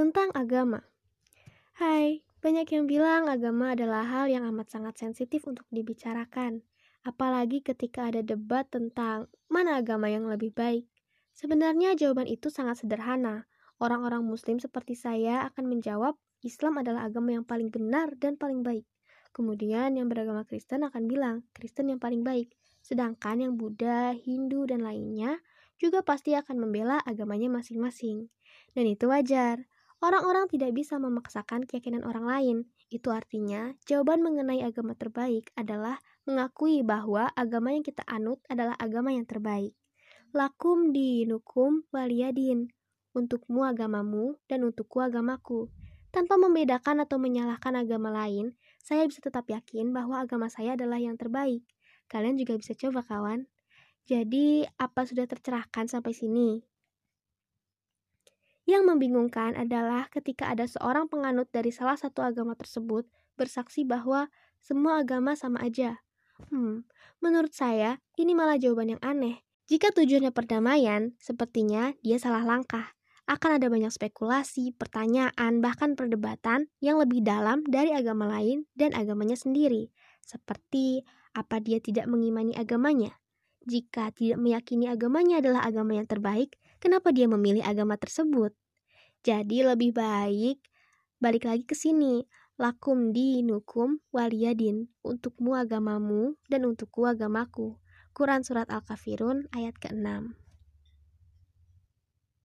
tentang agama. Hai, banyak yang bilang agama adalah hal yang amat sangat sensitif untuk dibicarakan, apalagi ketika ada debat tentang mana agama yang lebih baik. Sebenarnya jawaban itu sangat sederhana. Orang-orang muslim seperti saya akan menjawab Islam adalah agama yang paling benar dan paling baik. Kemudian yang beragama Kristen akan bilang Kristen yang paling baik. Sedangkan yang Buddha, Hindu, dan lainnya juga pasti akan membela agamanya masing-masing. Dan itu wajar. Orang-orang tidak bisa memaksakan keyakinan orang lain. Itu artinya, jawaban mengenai agama terbaik adalah mengakui bahwa agama yang kita anut adalah agama yang terbaik. Lakum dinukum waliyadin. Untukmu agamamu dan untukku agamaku. Tanpa membedakan atau menyalahkan agama lain, saya bisa tetap yakin bahwa agama saya adalah yang terbaik. Kalian juga bisa coba kawan. Jadi, apa sudah tercerahkan sampai sini? Yang membingungkan adalah ketika ada seorang penganut dari salah satu agama tersebut bersaksi bahwa semua agama sama aja. Hmm, menurut saya ini malah jawaban yang aneh. Jika tujuannya perdamaian, sepertinya dia salah langkah akan ada banyak spekulasi, pertanyaan, bahkan perdebatan yang lebih dalam dari agama lain dan agamanya sendiri, seperti apa dia tidak mengimani agamanya. Jika tidak meyakini agamanya adalah agama yang terbaik, kenapa dia memilih agama tersebut? Jadi lebih baik balik lagi ke sini. Lakum dinukum waliyadin. Untukmu agamamu dan untukku agamaku. Quran Surat Al-Kafirun ayat ke-6